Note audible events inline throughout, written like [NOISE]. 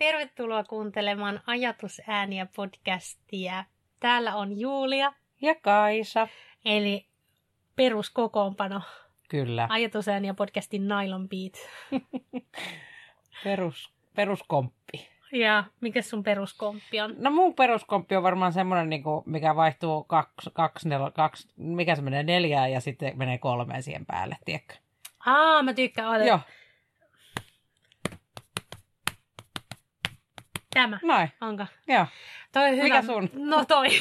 tervetuloa kuuntelemaan Ajatusääniä podcastia. Täällä on Julia. Ja Kaisa. Eli peruskokoonpano. Kyllä. Ajatusääniä podcastin Nylon Beat. [LAUGHS] Perus, peruskomppi. Ja mikä sun peruskomppi on? No mun peruskomppi on varmaan semmoinen, niin kuin, mikä vaihtuu kaksi, kaksi, nel, kaksi, mikä se menee neljään ja sitten menee kolmeen siihen päälle, tiedätkö? Aa, mä tykkään. Oota. Joo, Tämä. noin. Onko? Joo. Toi on hyvä. Mikä sun? No toi. [LAUGHS]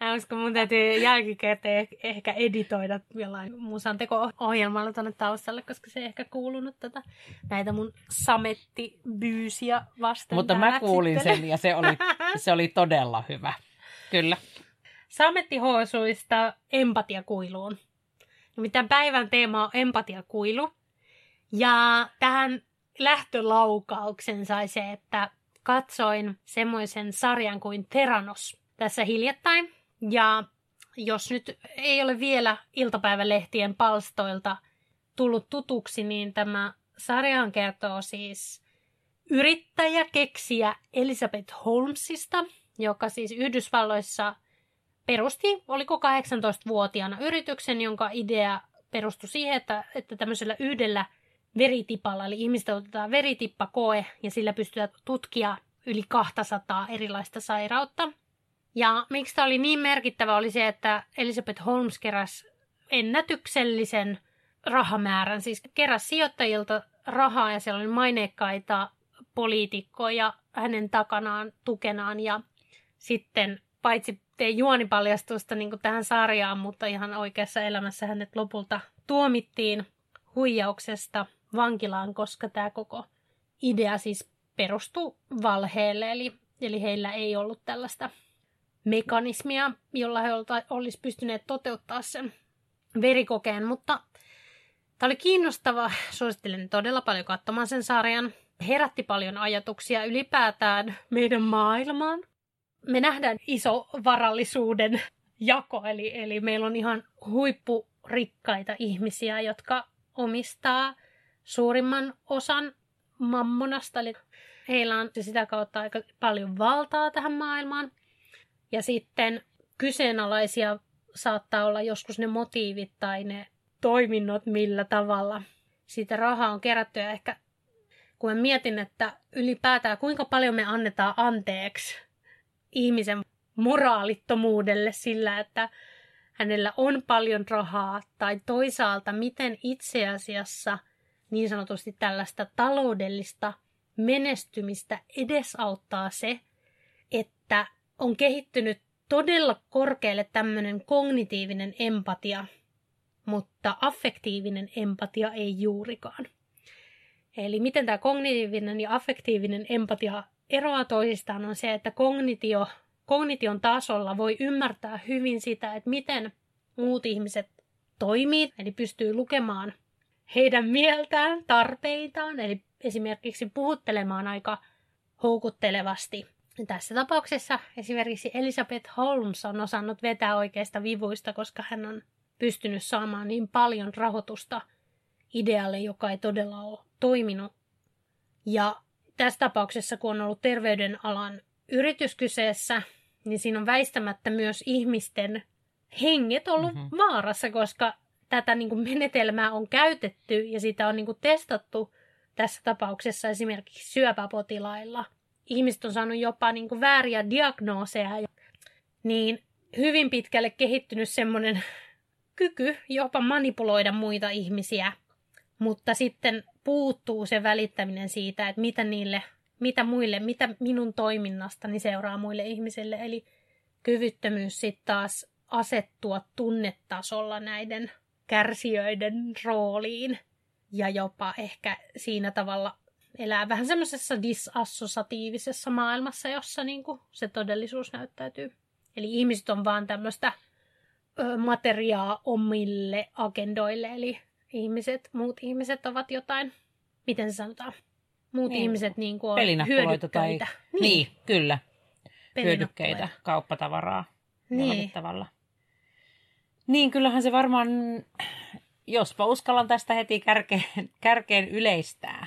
Mä uskon, mun täytyy jälkikäteen ehkä editoida jollain musan teko-ohjelmalla tuonne taustalle, koska se ei ehkä kuulunut tätä, näitä mun samettibyysiä vasten. Mutta mä kuulin sen ja se oli, [LAUGHS] se oli todella hyvä. Kyllä. Samettihousuista empatiakuiluun. Nimittäin päivän teema on empatiakuilu. Ja tähän lähtölaukauksen sai se, että katsoin semmoisen sarjan kuin Theranos tässä hiljattain. Ja jos nyt ei ole vielä iltapäivälehtien palstoilta tullut tutuksi, niin tämä sarjahan kertoo siis yrittäjä, keksiä Elizabeth Holmesista, joka siis Yhdysvalloissa perusti, oliko 18-vuotiaana yrityksen, jonka idea perustui siihen, että, että tämmöisellä yhdellä veritipalla, eli ihmistä otetaan veritippakoe ja sillä pystytään tutkia yli 200 erilaista sairautta. Ja miksi tämä oli niin merkittävä oli se, että Elizabeth Holmes keräsi ennätyksellisen rahamäärän, siis keräsi sijoittajilta rahaa ja siellä oli maineikkaita poliitikkoja hänen takanaan, tukenaan ja sitten paitsi tei juonipaljastusta niin tähän sarjaan, mutta ihan oikeassa elämässä hänet lopulta tuomittiin huijauksesta vankilaan, koska tämä koko idea siis perustuu valheelle, eli, eli heillä ei ollut tällaista mekanismia, jolla he olisi pystyneet toteuttaa sen verikokeen, mutta tämä oli kiinnostava. Suosittelen todella paljon katsomaan sen sarjan. Herätti paljon ajatuksia ylipäätään meidän maailmaan. Me nähdään iso varallisuuden jako, eli, eli meillä on ihan huippurikkaita ihmisiä, jotka omistaa suurimman osan mammonasta, eli heillä on sitä kautta aika paljon valtaa tähän maailmaan. Ja sitten kyseenalaisia saattaa olla joskus ne motiivit tai ne toiminnot, millä tavalla siitä rahaa on kerätty. Ja ehkä kun mä mietin, että ylipäätään kuinka paljon me annetaan anteeksi ihmisen moraalittomuudelle sillä, että hänellä on paljon rahaa, tai toisaalta miten itse asiassa niin sanotusti tällaista taloudellista menestymistä edesauttaa se, että on kehittynyt todella korkealle tämmöinen kognitiivinen empatia, mutta affektiivinen empatia ei juurikaan. Eli miten tämä kognitiivinen ja affektiivinen empatia eroaa toisistaan on se, että kognitio, kognition tasolla voi ymmärtää hyvin sitä, että miten muut ihmiset toimii, eli pystyy lukemaan heidän mieltään, tarpeitaan, eli esimerkiksi puhuttelemaan aika houkuttelevasti. Tässä tapauksessa esimerkiksi Elizabeth Holmes on osannut vetää oikeista vivuista, koska hän on pystynyt saamaan niin paljon rahoitusta idealle, joka ei todella ole toiminut. Ja tässä tapauksessa, kun on ollut terveydenalan yritys kyseessä, niin siinä on väistämättä myös ihmisten henget ollut mm-hmm. vaarassa, koska tätä niin kuin menetelmää on käytetty ja sitä on niin kuin testattu tässä tapauksessa esimerkiksi syöpäpotilailla. Ihmiset on saanut jopa niin kuin vääriä diagnooseja, niin hyvin pitkälle kehittynyt semmoinen [LAUGHS] kyky jopa manipuloida muita ihmisiä, mutta sitten puuttuu se välittäminen siitä, että mitä niille, mitä muille, mitä minun toiminnastani seuraa muille ihmisille, eli kyvyttömyys sitten taas asettua tunnetasolla näiden kärsijöiden rooliin ja jopa ehkä siinä tavalla elää vähän semmoisessa disassosiatiivisessa maailmassa, jossa niin kuin se todellisuus näyttäytyy. Eli ihmiset on vaan tämmöistä materiaa omille agendoille, eli ihmiset, muut ihmiset ovat jotain, miten se sanotaan, muut Niin, ihmiset niin kuin on Pelinappuloita tai... hyödykkeitä. Niin, niin kyllä. Hyödykkeitä, kauppatavaraa. Niin. tavalla. Niin, kyllähän se varmaan, jospa uskallan tästä heti kärkeen, kärkeen yleistää,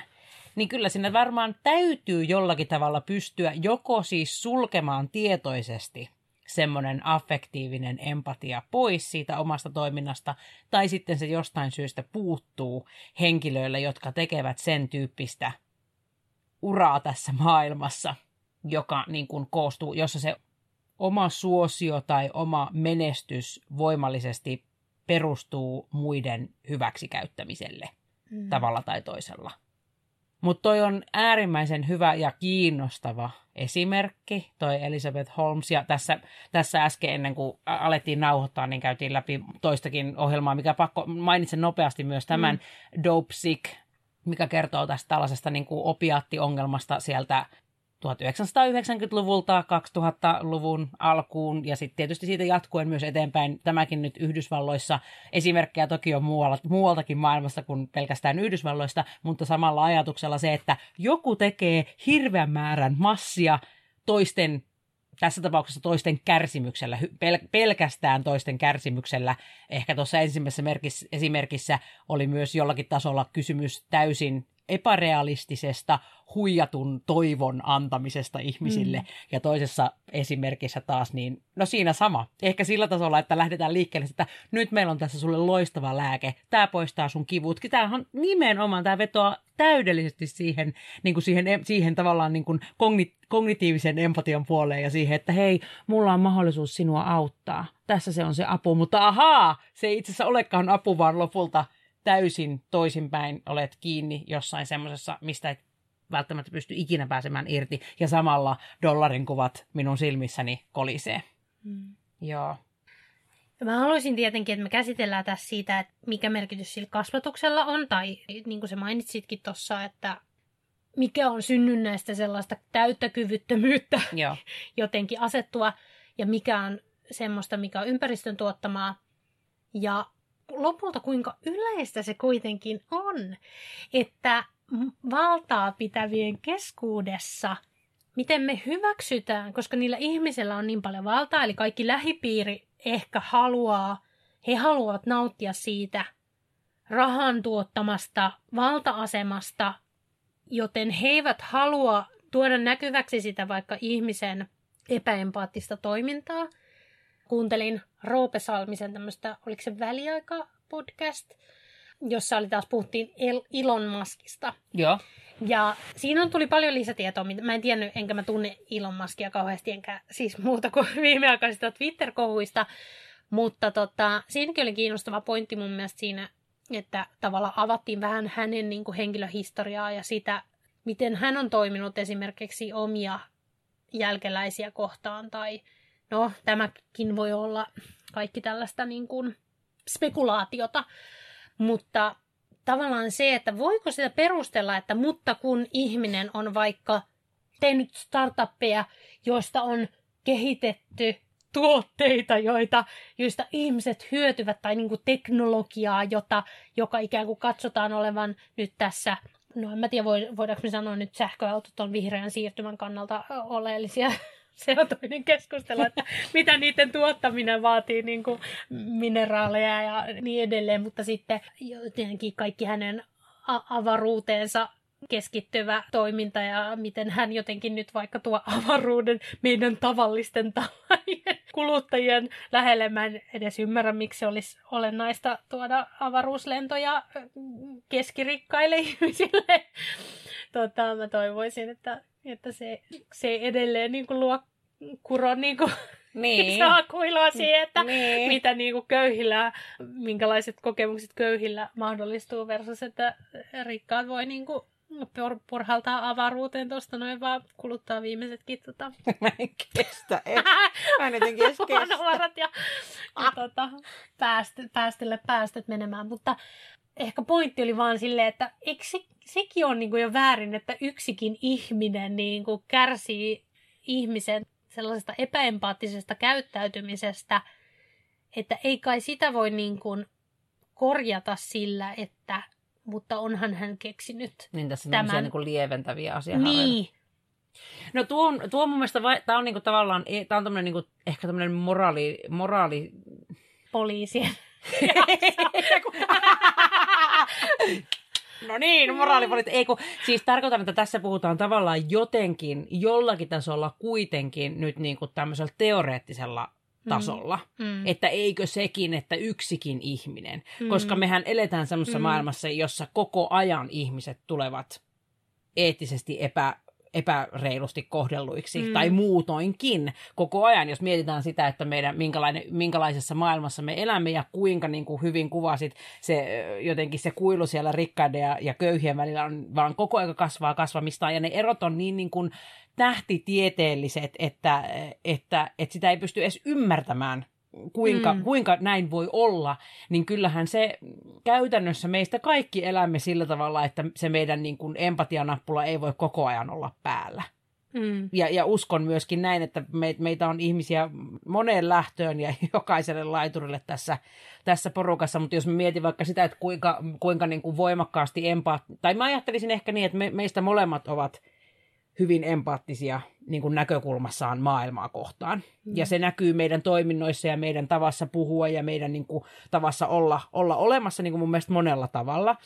niin kyllä sinne varmaan täytyy jollakin tavalla pystyä joko siis sulkemaan tietoisesti semmoinen affektiivinen empatia pois siitä omasta toiminnasta, tai sitten se jostain syystä puuttuu henkilöille, jotka tekevät sen tyyppistä uraa tässä maailmassa, joka niin kuin koostuu, jossa se oma suosio tai oma menestys voimallisesti perustuu muiden hyväksikäyttämiselle mm. tavalla tai toisella. Mutta toi on äärimmäisen hyvä ja kiinnostava esimerkki, toi Elizabeth Holmes. Ja tässä, tässä äsken ennen kuin alettiin nauhoittaa, niin käytiin läpi toistakin ohjelmaa, mikä pakko mainitsen nopeasti myös tämän mm. Dope Sick, mikä kertoo tästä tällaisesta niin kuin opiaattiongelmasta sieltä 1990-luvulta 2000-luvun alkuun ja sitten tietysti siitä jatkuen myös eteenpäin tämäkin nyt Yhdysvalloissa. Esimerkkejä toki on muualla, muualtakin maailmasta kuin pelkästään Yhdysvalloista, mutta samalla ajatuksella se, että joku tekee hirveän määrän massia toisten tässä tapauksessa toisten kärsimyksellä, pel- pelkästään toisten kärsimyksellä. Ehkä tuossa ensimmäisessä merkissä, esimerkissä oli myös jollakin tasolla kysymys täysin epärealistisesta huijatun toivon antamisesta ihmisille. Mm. Ja toisessa esimerkissä taas, niin no siinä sama. Ehkä sillä tasolla, että lähdetään liikkeelle, että nyt meillä on tässä sulle loistava lääke. Tämä poistaa sun kivut. Tämähän nimenomaan, tämä vetoaa täydellisesti siihen, niin kuin siihen, siihen tavallaan niin kuin kognit, kognitiivisen empatian puoleen ja siihen, että hei, mulla on mahdollisuus sinua auttaa. Tässä se on se apu, mutta ahaa, se ei itse asiassa olekaan apu, vaan lopulta – täysin toisinpäin olet kiinni jossain semmoisessa, mistä et välttämättä pysty ikinä pääsemään irti, ja samalla dollarin kuvat minun silmissäni kolisee. Mm. Joo. Mä haluaisin tietenkin, että me käsitellään tässä siitä, että mikä merkitys sillä kasvatuksella on, tai niin kuin sä mainitsitkin tuossa, että mikä on synnynnäistä sellaista täyttä kyvyttömyyttä Joo. [LAUGHS] jotenkin asettua, ja mikä on semmoista, mikä on ympäristön tuottamaa. Ja lopulta kuinka yleistä se kuitenkin on, että valtaa pitävien keskuudessa, miten me hyväksytään, koska niillä ihmisillä on niin paljon valtaa, eli kaikki lähipiiri ehkä haluaa, he haluavat nauttia siitä rahan tuottamasta valta-asemasta, joten he eivät halua tuoda näkyväksi sitä vaikka ihmisen epäempaattista toimintaa – kuuntelin Roope Salmisen tämmöistä, oliko se väliaika podcast, jossa oli taas puhuttiin El- Elon Muskista. Joo. Ja siinä tuli paljon lisätietoa, mitä mä en tiennyt, enkä mä tunne Elon Muskia kauheasti, enkä siis muuta kuin [LAUGHS] viimeaikaisista Twitter-kohuista. Mutta tota, siinäkin oli kiinnostava pointti mun mielestä siinä, että tavallaan avattiin vähän hänen niin kuin henkilöhistoriaa ja sitä, miten hän on toiminut esimerkiksi omia jälkeläisiä kohtaan tai No, tämäkin voi olla kaikki tällaista niin kuin spekulaatiota, mutta tavallaan se, että voiko sitä perustella, että mutta kun ihminen on vaikka tehnyt startuppeja, joista on kehitetty tuotteita, joita, joista ihmiset hyötyvät, tai niin kuin teknologiaa, jota, joka ikään kuin katsotaan olevan nyt tässä, no en mä tiedä, voidaanko me sanoa nyt sähköautot on vihreän siirtymän kannalta oleellisia se on toinen keskustelu, että mitä niiden tuottaminen vaatii niin kuin mineraaleja ja niin edelleen, mutta sitten jotenkin kaikki hänen avaruuteensa keskittyvä toiminta ja miten hän jotenkin nyt vaikka tuo avaruuden meidän tavallisten [LAUGHS] kuluttajien lähelle. Mä en edes ymmärrä, miksi olisi olennaista tuoda avaruuslentoja keskirikkaille [LAUGHS] ihmisille. Tota, mä toivoisin, että, että se, se edelleen niin kuin luo kuron niin kuin, niin. saa kuilua siihen, että niin. mitä niin kuin köyhillä, minkälaiset kokemukset köyhillä mahdollistuu versus, että rikkaat voi niin kuin por, porhaltaa avaruuteen tuosta noin vaan kuluttaa viimeisetkin tota... [LAUGHS] Mä en kestä edes. [LAUGHS] Mä en jotenkin edes kestä. ja, ja tota, pääst, päästelle päästöt menemään, mutta ehkä pointti oli vaan silleen, että eikö se, sekin on niin kuin jo väärin, että yksikin ihminen niin kuin kärsii ihmisen sellaisesta epäempaattisesta käyttäytymisestä, että ei kai sitä voi niin kuin korjata sillä, että mutta onhan hän keksinyt Niin tässä on tämän... niin kuin lieventäviä asioita. Niin. No tuo on, tuo on mun mielestä, vai, tämä on niinku tavallaan, tämä on tämmöinen niinku, ehkä tämmöinen moraali, moraali... Poliisi. [LAUGHS] No niin, moraalipolitiikka. Ei kun, siis tarkoitan, että tässä puhutaan tavallaan jotenkin, jollakin tasolla kuitenkin nyt niin kuin tämmöisellä teoreettisella tasolla. Mm. Mm. Että eikö sekin, että yksikin ihminen. Mm. Koska mehän eletään semmoisessa mm. maailmassa, jossa koko ajan ihmiset tulevat eettisesti epä, epäreilusti kohdelluiksi mm. tai muutoinkin koko ajan, jos mietitään sitä, että meidän, minkälainen, minkälaisessa maailmassa me elämme ja kuinka niin kuin hyvin kuvasit se, jotenkin se kuilu siellä rikkaiden ja, ja köyhien välillä on vaan koko ajan kasvaa kasvamista ja ne erot on niin, niin kuin tähtitieteelliset, että, että, että sitä ei pysty edes ymmärtämään kuinka, mm. kuinka näin voi olla, niin kyllähän se käytännössä meistä kaikki elämme sillä tavalla, että se meidän niin kuin empatianappula ei voi koko ajan olla päällä. Mm. Ja, ja uskon myöskin näin, että me, meitä on ihmisiä moneen lähtöön ja [LAUGHS] jokaiselle laiturille tässä, tässä porukassa, mutta jos mä mietin vaikka sitä, että kuinka, kuinka niin kuin voimakkaasti empaat, tai mä ajattelisin ehkä niin, että me, meistä molemmat ovat hyvin empaattisia niin kuin näkökulmassaan maailmaa kohtaan. Mm. Ja se näkyy meidän toiminnoissa ja meidän tavassa puhua ja meidän niin kuin, tavassa olla, olla olemassa niin kuin mun mielestä monella tavalla.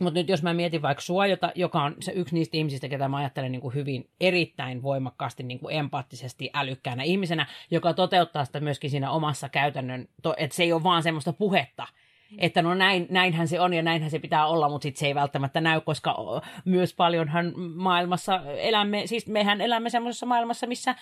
Mutta nyt jos mä mietin vaikka sua, jota, joka on se yksi niistä ihmisistä, ketä mä ajattelen niin kuin hyvin erittäin voimakkaasti niin kuin empaattisesti älykkäänä ihmisenä, joka toteuttaa sitä myöskin siinä omassa käytännön, että se ei ole vaan semmoista puhetta, että no näin, näinhän se on ja näinhän se pitää olla, mutta sit se ei välttämättä näy, koska myös paljonhan maailmassa elämme, siis mehän elämme semmoisessa maailmassa, missä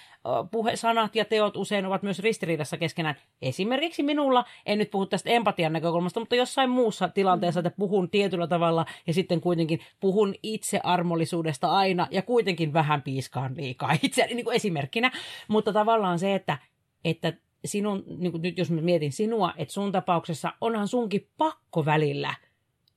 puhe, sanat ja teot usein ovat myös ristiriidassa keskenään. Esimerkiksi minulla, en nyt puhu tästä empatian näkökulmasta, mutta jossain muussa tilanteessa, että puhun tietyllä tavalla ja sitten kuitenkin puhun itse armollisuudesta aina ja kuitenkin vähän piiskaan liikaa [LAUGHS] itse niin kuin esimerkkinä, mutta tavallaan se, että että sinun, niin nyt jos mä mietin sinua, että sun tapauksessa onhan sunkin pakko välillä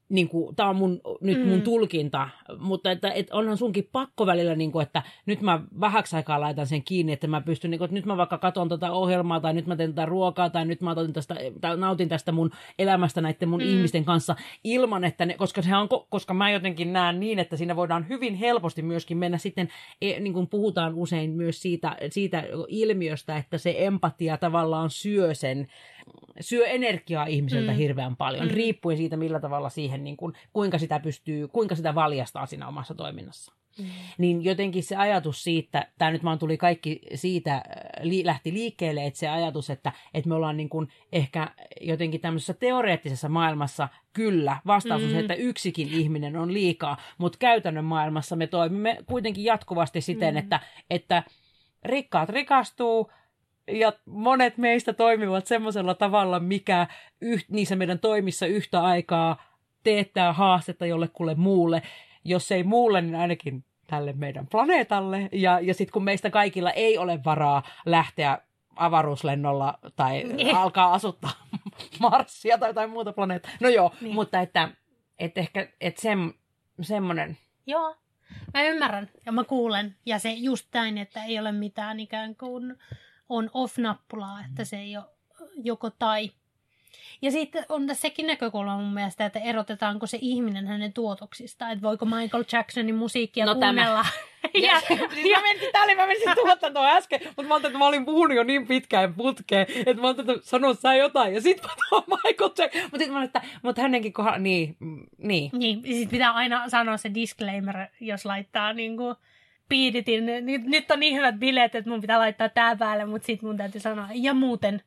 niin kuin, tämä on mun, nyt mun mm. tulkinta, mutta että, että onhan sunkin pakko välillä, niin kuin, että nyt mä vähäksi aikaa laitan sen kiinni, että mä pystyn, niin kuin, että nyt mä vaikka katson tätä ohjelmaa, tai nyt mä teen tätä ruokaa, tai nyt mä otin tästä, tai nautin tästä mun elämästä näiden mun mm. ihmisten kanssa, ilman, että ne, koska, sehän on, koska mä jotenkin näen niin, että siinä voidaan hyvin helposti myöskin mennä sitten, e, niin kuin puhutaan usein myös siitä, siitä ilmiöstä, että se empatia tavallaan syö sen, syö energiaa ihmiseltä mm. hirveän paljon, mm. riippuen siitä, millä tavalla siihen, niin kuin, kuinka sitä pystyy, kuinka sitä valjastaa siinä omassa toiminnassa. Mm. Niin jotenkin se ajatus siitä, tämä nyt vaan tuli kaikki siitä, äh, li, lähti liikkeelle, että se ajatus, että, että me ollaan niin kuin ehkä jotenkin tämmöisessä teoreettisessa maailmassa, kyllä, vastaus on se, mm. että yksikin ihminen on liikaa, mutta käytännön maailmassa me toimimme kuitenkin jatkuvasti siten, mm. että, että rikkaat rikastuu, ja monet meistä toimivat semmoisella tavalla, mikä yht, niissä meidän toimissa yhtä aikaa teettää haastetta jollekulle muulle. Jos ei muulle, niin ainakin tälle meidän planeetalle. Ja, ja sitten kun meistä kaikilla ei ole varaa lähteä avaruuslennolla tai niin. alkaa asuttaa [LAUGHS] Marsia tai jotain muuta planeettaa. No joo, niin. mutta että, että ehkä että sem, semmoinen. Joo, mä ymmärrän ja mä kuulen. Ja se just näin, että ei ole mitään ikään kuin on off-nappulaa, että se ei ole joko tai. Ja sitten on tässä sekin näkökulma mun mielestä, että erotetaanko se ihminen hänen tuotoksista, että voiko Michael Jacksonin musiikkia no, kuunnella. [LAUGHS] ja, ja, siis ja, mä menisin, tää oli, mä menisin tuottaa tuo äsken, mutta mä että mä olin puhunut jo niin pitkään putkeen, että mä ajattelin, että sanoa sä jotain, ja sitten mä tuon [LAUGHS] Michael Jackson. Mutta sitten mä että mutta hänenkin kohdalla, niin, niin. Niin, sitten pitää aina sanoa se disclaimer, jos laittaa niin kuin piiditin, nyt, nyt on niin hyvät bileet, että mun pitää laittaa tää päälle, mutta sitten mun täytyy sanoa, ja muuten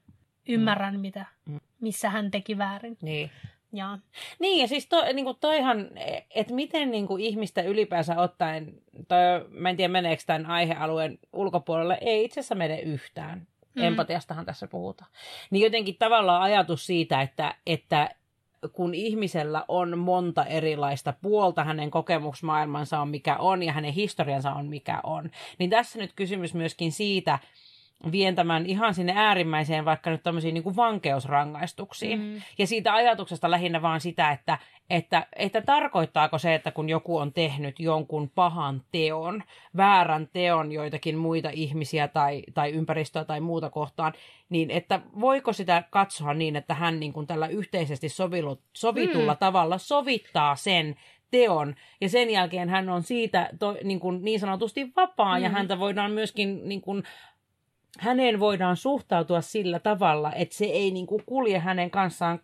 ymmärrän, mm. mitä, mm. missä hän teki väärin. Niin. Ja. Niin, ja siis to, niin kuin toihan, että miten niin kuin ihmistä ylipäänsä ottaen, toi, mä en tiedä meneekö tämän aihealueen ulkopuolelle, ei itse asiassa mene yhtään. Mm. Empatiastahan tässä puhutaan. Niin jotenkin tavallaan ajatus siitä, että, että kun ihmisellä on monta erilaista puolta, hänen kokemusmaailmansa on mikä on ja hänen historiansa on mikä on, niin tässä nyt kysymys myöskin siitä, vien tämän ihan sinne äärimmäiseen vaikka nyt tämmöisiin niin kuin vankeusrangaistuksiin. Mm. Ja siitä ajatuksesta lähinnä vaan sitä, että, että, että tarkoittaako se, että kun joku on tehnyt jonkun pahan teon, väärän teon joitakin muita ihmisiä tai, tai ympäristöä tai muuta kohtaan, niin että voiko sitä katsoa niin, että hän niin kuin tällä yhteisesti sovillut, sovitulla mm. tavalla sovittaa sen teon, ja sen jälkeen hän on siitä to, niin, kuin niin sanotusti vapaa, mm. ja häntä voidaan myöskin niin kuin häneen voidaan suhtautua sillä tavalla, että se ei niin kuin kulje hänen kanssaan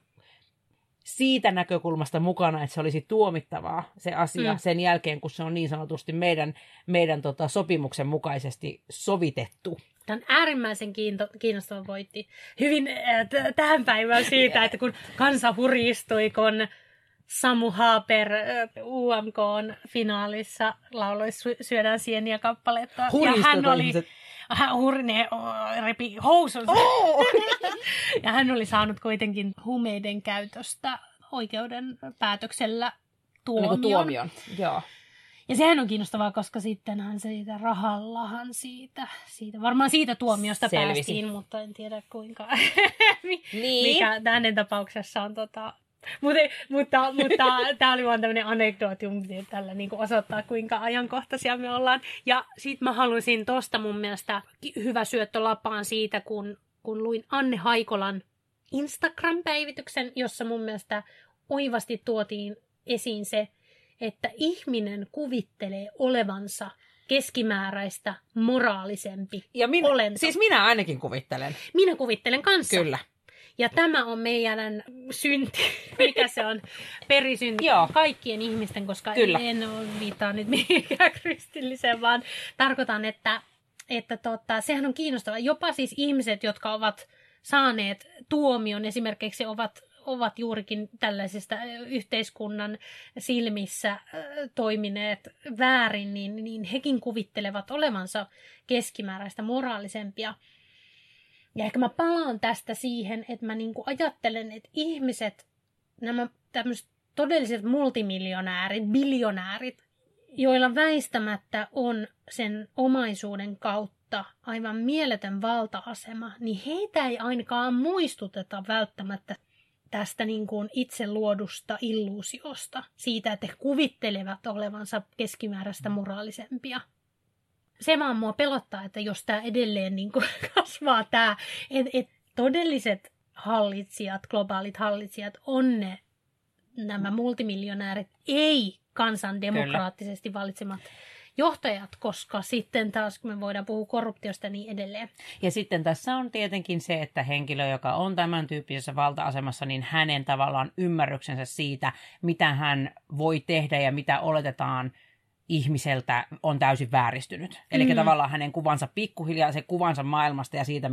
siitä näkökulmasta mukana, että se olisi tuomittavaa se asia mm. sen jälkeen, kun se on niin sanotusti meidän, meidän tota, sopimuksen mukaisesti sovitettu. Tämä on äärimmäisen kiinto, kiinnostava voitti. Hyvin äh, t- tähän päivään siitä, että kun kansa huristui, kun Samu Haaper äh, UMK finaalissa lauloi Syödään sieniä kappaletta. Ja hän oli, ihmiset hän hurne repi housunsa. Oh! [LAUGHS] ja hän oli saanut kuitenkin humeiden käytöstä oikeuden päätöksellä tuomion. Niin tuomion, joo. Ja sehän on kiinnostavaa, koska sittenhän siitä rahallahan siitä, siitä varmaan siitä tuomiosta Selvisi. päästiin, mutta en tiedä kuinka, [LAUGHS] niin. mikä hänen tapauksessa on tota, mutta, mutta, mutta [LAUGHS] tämä oli vaan tämmöinen anekdooti, tällä niin osoittaa, kuinka ajankohtaisia me ollaan. Ja sitten mä halusin tosta mun mielestä hyvä syöttö lapaan siitä, kun, kun luin Anne Haikolan Instagram-päivityksen, jossa mun mielestä oivasti tuotiin esiin se, että ihminen kuvittelee olevansa keskimääräistä moraalisempi ja minä, olento. Siis minä ainakin kuvittelen. Minä kuvittelen kanssa. Kyllä. Ja tämä on meidän synti, [LAUGHS] mikä se on, perisynti Joo. kaikkien ihmisten, koska Kyllä. en ole viittaa nyt mihinkään [LAUGHS] kristilliseen, vaan tarkoitan, että, että tota, sehän on kiinnostavaa. Jopa siis ihmiset, jotka ovat saaneet tuomion, esimerkiksi ovat ovat juurikin tällaisista yhteiskunnan silmissä toimineet väärin, niin, niin hekin kuvittelevat olevansa keskimääräistä moraalisempia. Ja ehkä mä palaan tästä siihen, että mä niinku ajattelen, että ihmiset, nämä tämmöiset todelliset multimiljonäärit, biljonäärit, joilla väistämättä on sen omaisuuden kautta aivan mieletön valta-asema, niin heitä ei ainakaan muistuteta välttämättä tästä niin kuin itse luodusta illuusiosta, siitä, että he kuvittelevat olevansa keskimääräistä moraalisempia se vaan mua pelottaa, että jos tämä edelleen niin kuin [LAUGHS] kasvaa tämä, että et todelliset hallitsijat, globaalit hallitsijat on ne nämä multimiljonäärit, ei kansan demokraattisesti valitsemat johtajat, koska sitten taas me voidaan puhua korruptiosta niin edelleen. Ja sitten tässä on tietenkin se, että henkilö, joka on tämän tyyppisessä valta-asemassa, niin hänen tavallaan ymmärryksensä siitä, mitä hän voi tehdä ja mitä oletetaan – ihmiseltä on täysin vääristynyt. Eli mm. tavallaan hänen kuvansa pikkuhiljaa, se kuvansa maailmasta ja siitä,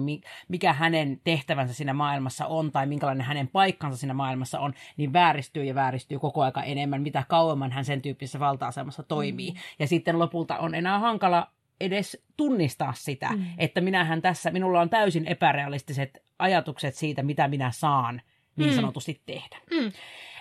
mikä hänen tehtävänsä siinä maailmassa on tai minkälainen hänen paikkansa siinä maailmassa on, niin vääristyy ja vääristyy koko aika enemmän, mitä kauemman hän sen tyyppisessä valta-asemassa toimii. Mm. Ja sitten lopulta on enää hankala edes tunnistaa sitä, mm. että minähän tässä, minulla on täysin epärealistiset ajatukset siitä, mitä minä saan niin mm. sanotusti tehdä. Mm.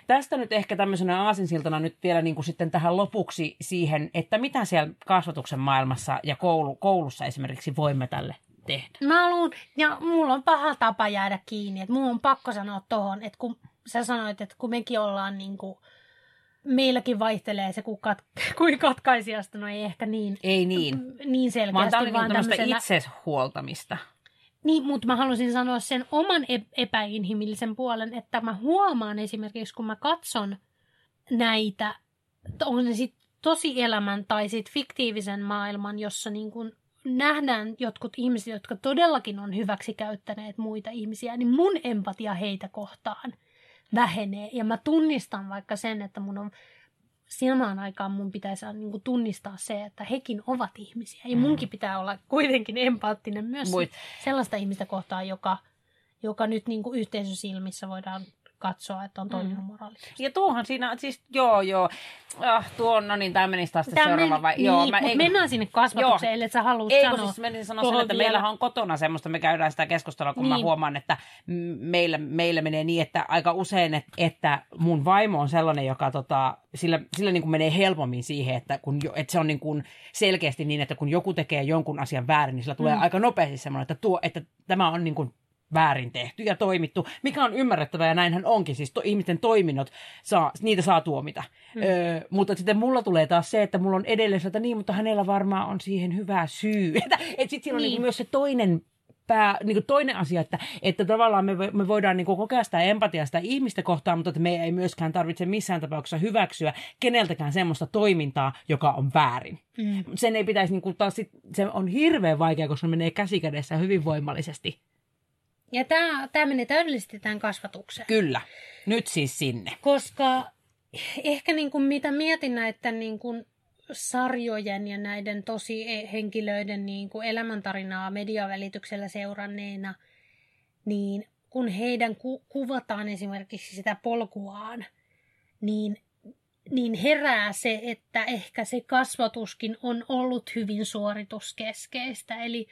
Tästä nyt ehkä tämmöisenä aasinsiltana nyt vielä niin kuin sitten tähän lopuksi siihen, että mitä siellä kasvatuksen maailmassa ja koulu, koulussa esimerkiksi voimme tälle tehdä. Mä luun, ja mulla on paha tapa jäädä kiinni, että mulla on pakko sanoa tohon, että kun sä sanoit, että kun mekin ollaan niin kuin, meilläkin vaihtelee se, kun kat, [LAUGHS] kuin katkaisijasta, no ei ehkä niin, ei niin. niin selkeästi. Vaan, vaan tämmöistä itsehuoltamista. Niin, mutta mä halusin sanoa sen oman epäinhimillisen puolen, että mä huomaan esimerkiksi, kun mä katson näitä, on ne sitten tosielämän tai sitten fiktiivisen maailman, jossa niin kun nähdään jotkut ihmiset, jotka todellakin on hyväksi käyttäneet muita ihmisiä, niin mun empatia heitä kohtaan vähenee. Ja mä tunnistan vaikka sen, että mun on samaan aikaan mun pitäisi niin kuin tunnistaa se, että hekin ovat ihmisiä. Ja munkin pitää olla kuitenkin empaattinen myös Muit. sellaista ihmistä kohtaan, joka, joka nyt niin kuin yhteisön silmissä voidaan katsoa, että on toiminut mm. moraalisesti. Ja tuohan siinä, siis joo joo, ah, tuo no niin, tämä menisi taas tämä seuraava vai? Niin, joo, mä, mutta mennään sinne kasvatukseen, ellei sä halua ei, sanoa. Siis menisin sanoa sen, että vielä. meillähän on kotona semmoista, me käydään sitä keskustelua, kun niin. mä huomaan, että meillä, meillä menee niin, että aika usein, että, että mun vaimo on sellainen, joka tota, sillä, sillä niin kuin menee helpommin siihen, että, kun, että se on niin kuin selkeästi niin, että kun joku tekee jonkun asian väärin, niin sillä tulee mm. aika nopeasti semmoinen, että, tuo, että tämä on niin kuin väärin tehty ja toimittu, mikä on ymmärrettävää ja näinhän onkin. Siis to, ihmisten toiminnot, saa, niitä saa tuomita. Mm. Öö, mutta sitten mulla tulee taas se, että mulla on edelleen että niin, mutta hänellä varmaan on siihen hyvä syy. [LAUGHS] Että et sitten siinä on niin. Niin myös se toinen pää, niin kuin toinen asia, että, että tavallaan me, me voidaan niin kuin kokea sitä empatiaa sitä ihmistä kohtaan, mutta että me ei myöskään tarvitse missään tapauksessa hyväksyä keneltäkään semmoista toimintaa, joka on väärin. Mm. Sen ei pitäisi, niin kuin, taas sit, se on hirveän vaikea, koska se menee käsikädessä hyvin voimallisesti Ja tämä, tämä menee täydellisesti tämän kasvatukseen. Kyllä. Nyt siis sinne. Koska ehkä niin kuin mitä mietin näiden niin kuin sarjojen ja näiden tosi henkilöiden niin kuin elämäntarinaa mediavälityksellä seuranneena, niin kun heidän ku- kuvataan esimerkiksi sitä polkuaan, niin, niin herää se, että ehkä se kasvatuskin on ollut hyvin suorituskeskeistä. Eli,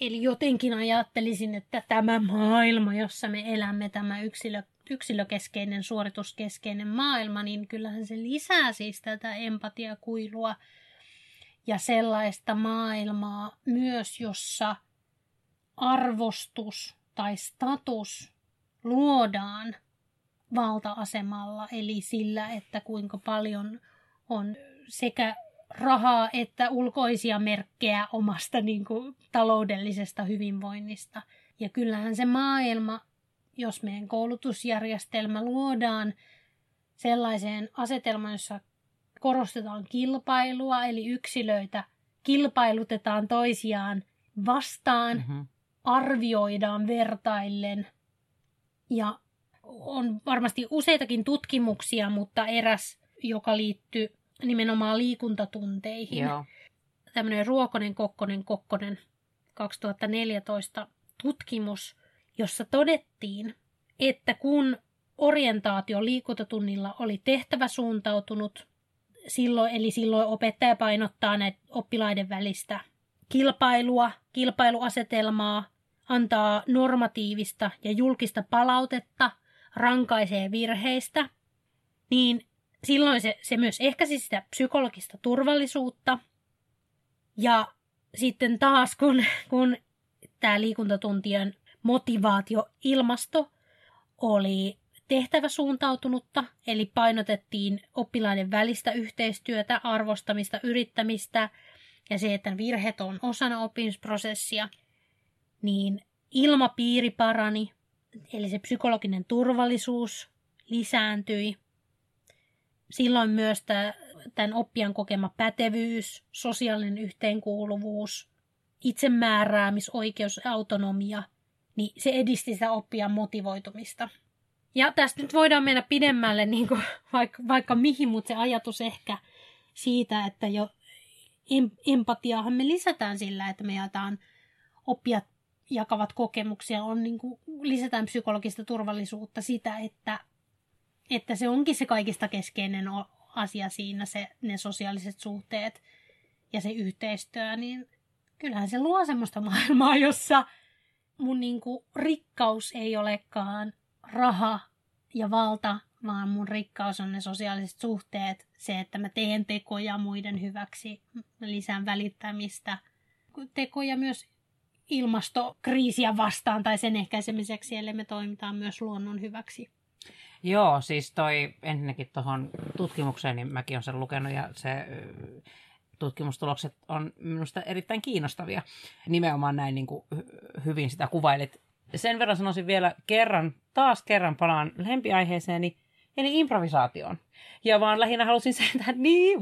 eli jotenkin ajattelisin, että tämä maailma, jossa me elämme, tämä yksilö, yksilökeskeinen, suorituskeskeinen maailma, niin kyllähän se lisää siis tätä empatiakuilua ja sellaista maailmaa myös, jossa arvostus tai status luodaan valta-asemalla, eli sillä, että kuinka paljon on sekä rahaa että ulkoisia merkkejä omasta niin kuin, taloudellisesta hyvinvoinnista. Ja kyllähän se maailma, jos meidän koulutusjärjestelmä luodaan sellaiseen asetelmaan, jossa korostetaan kilpailua, eli yksilöitä kilpailutetaan toisiaan vastaan, mm-hmm arvioidaan vertaillen. Ja on varmasti useitakin tutkimuksia, mutta eräs, joka liittyy nimenomaan liikuntatunteihin. Joo. Tämmöinen Ruokonen, Kokkonen, Kokkonen 2014 tutkimus, jossa todettiin, että kun orientaatio liikuntatunnilla oli tehtävä suuntautunut, silloin, eli silloin opettaja painottaa näitä oppilaiden välistä kilpailua, kilpailuasetelmaa, antaa normatiivista ja julkista palautetta, rankaisee virheistä, niin silloin se, se myös ehkäisi sitä psykologista turvallisuutta. Ja sitten taas, kun, kun tämä liikuntatuntien motivaatioilmasto oli tehtäväsuuntautunutta, eli painotettiin oppilaiden välistä yhteistyötä, arvostamista, yrittämistä ja se, että virheet on osana oppimisprosessia – niin ilmapiiri parani, eli se psykologinen turvallisuus lisääntyi. Silloin myös tämän oppijan kokema pätevyys, sosiaalinen yhteenkuuluvuus, itsemääräämisoikeus, autonomia, niin se edisti sitä oppijan motivoitumista. Ja tästä nyt voidaan mennä pidemmälle [LAUGHS] niin kuin vaikka, vaikka mihin, mutta se ajatus ehkä siitä, että jo empatiaahan me lisätään sillä, että me jaetaan oppijat jakavat kokemuksia, on niin kuin, lisätään psykologista turvallisuutta sitä, että, että se onkin se kaikista keskeinen asia siinä, se, ne sosiaaliset suhteet ja se yhteistyö, niin kyllähän se luo semmoista [LAUGHS] maailmaa, jossa mun niin kuin, rikkaus ei olekaan raha ja valta, vaan mun rikkaus on ne sosiaaliset suhteet, se, että mä teen tekoja muiden hyväksi, mä lisään välittämistä, tekoja myös ilmastokriisiä vastaan tai sen ehkäisemiseksi, eli me toimitaan myös luonnon hyväksi. Joo, siis toi ensinnäkin tuohon tutkimukseen, niin mäkin olen sen lukenut ja se tutkimustulokset on minusta erittäin kiinnostavia. Nimenomaan näin niin kuin hyvin sitä kuvailit. Sen verran sanoisin vielä kerran, taas kerran palaan lempiaiheeseeni, eli improvisaatioon. Ja vaan lähinnä halusin sen, että niin,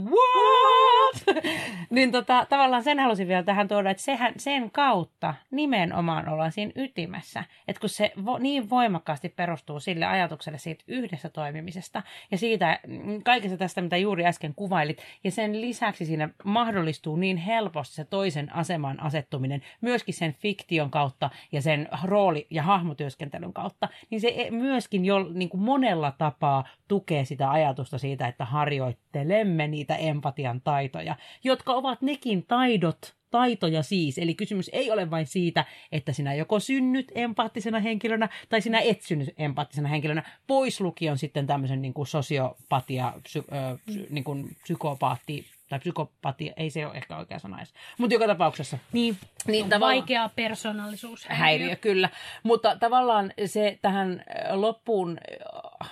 [LAUGHS] niin tota, tavallaan sen halusin vielä tähän tuoda, että sehän, sen kautta nimenomaan ollaan siinä ytimessä. Että kun se vo, niin voimakkaasti perustuu sille ajatukselle siitä yhdessä toimimisesta ja siitä mm, kaikesta tästä, mitä juuri äsken kuvailit. Ja sen lisäksi siinä mahdollistuu niin helposti se toisen aseman asettuminen myöskin sen fiktion kautta ja sen rooli- ja hahmotyöskentelyn kautta. Niin se e, myöskin jo niin kuin monella tapaa tukee sitä ajatusta siitä, että harjoittelemme niitä empatian taitoja, jotka ovat nekin taidot, taitoja siis. Eli kysymys ei ole vain siitä, että sinä joko synnyt empaattisena henkilönä tai sinä et synny empaattisena henkilönä. Pois lukion sitten tämmöisen niin kuin sosiopatia, psy, ö, psy, niin kuin psykopaatti tai psykopatia, ei se ole ehkä oikea sana edes. Mutta joka tapauksessa. Niin, niin tavalla... vaikea persoonallisuus. Häiriö, kyllä. Mutta tavallaan se tähän loppuun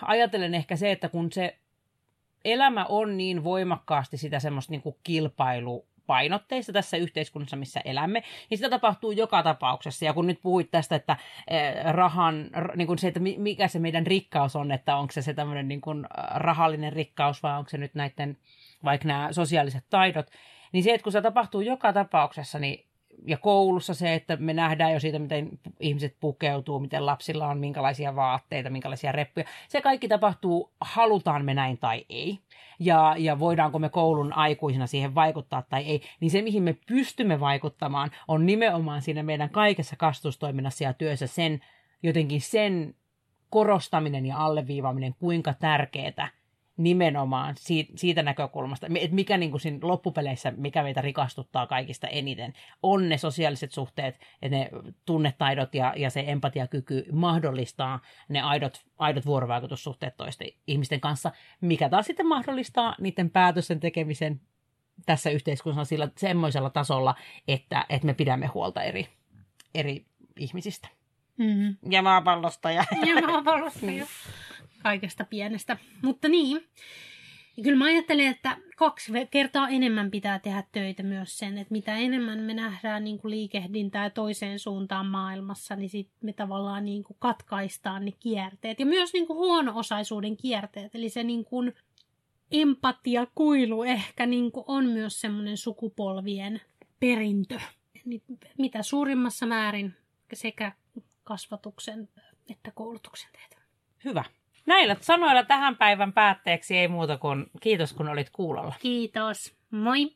ajatellen ehkä se, että kun se elämä on niin voimakkaasti sitä semmoista niin kuin kilpailu painotteista tässä yhteiskunnassa, missä elämme, niin sitä tapahtuu joka tapauksessa. Ja kun nyt puhuit tästä, että eh, rahan, niin kuin se, että mikä se meidän rikkaus on, että onko se se tämmöinen niin kuin rahallinen rikkaus vai onko se nyt näiden, vaikka nämä sosiaaliset taidot, niin se, että kun se tapahtuu joka tapauksessa, niin ja koulussa se, että me nähdään jo siitä, miten ihmiset pukeutuu, miten lapsilla on minkälaisia vaatteita, minkälaisia reppuja. Se kaikki tapahtuu, halutaan me näin tai ei. Ja, ja voidaanko me koulun aikuisina siihen vaikuttaa tai ei. Niin se, mihin me pystymme vaikuttamaan, on nimenomaan siinä meidän kaikessa kastustoiminnassa ja työssä sen, jotenkin sen korostaminen ja alleviivaaminen, kuinka tärkeää nimenomaan siitä, siitä näkökulmasta, että mikä niin kuin siinä loppupeleissä, mikä meitä rikastuttaa kaikista eniten, on ne sosiaaliset suhteet, että ne tunnetaidot ja, ja se empatiakyky mahdollistaa ne aidot, aidot vuorovaikutussuhteet toisten ihmisten kanssa, mikä taas sitten mahdollistaa niiden päätösten tekemisen tässä yhteiskunnassa sillä semmoisella tasolla, että, että me pidämme huolta eri, eri ihmisistä. Mm. Ja maapallosta. Ja, ja maapallosta [LAUGHS] ja kaikesta pienestä. Mutta niin, ja kyllä mä ajattelen, että kaksi kertaa enemmän pitää tehdä töitä myös sen, että mitä enemmän me nähdään niin kuin liikehdintää toiseen suuntaan maailmassa, niin sitten me tavallaan niin kuin katkaistaan ne kierteet. Ja myös niin kuin huono-osaisuuden kierteet, eli se niin kuin empatiakuilu ehkä niin kuin on myös semmoinen sukupolvien perintö. Mitä suurimmassa määrin sekä kasvatuksen että koulutuksen teet. Hyvä. Näillä sanoilla tähän päivän päätteeksi ei muuta kuin kiitos kun olit kuulolla. Kiitos. Moi!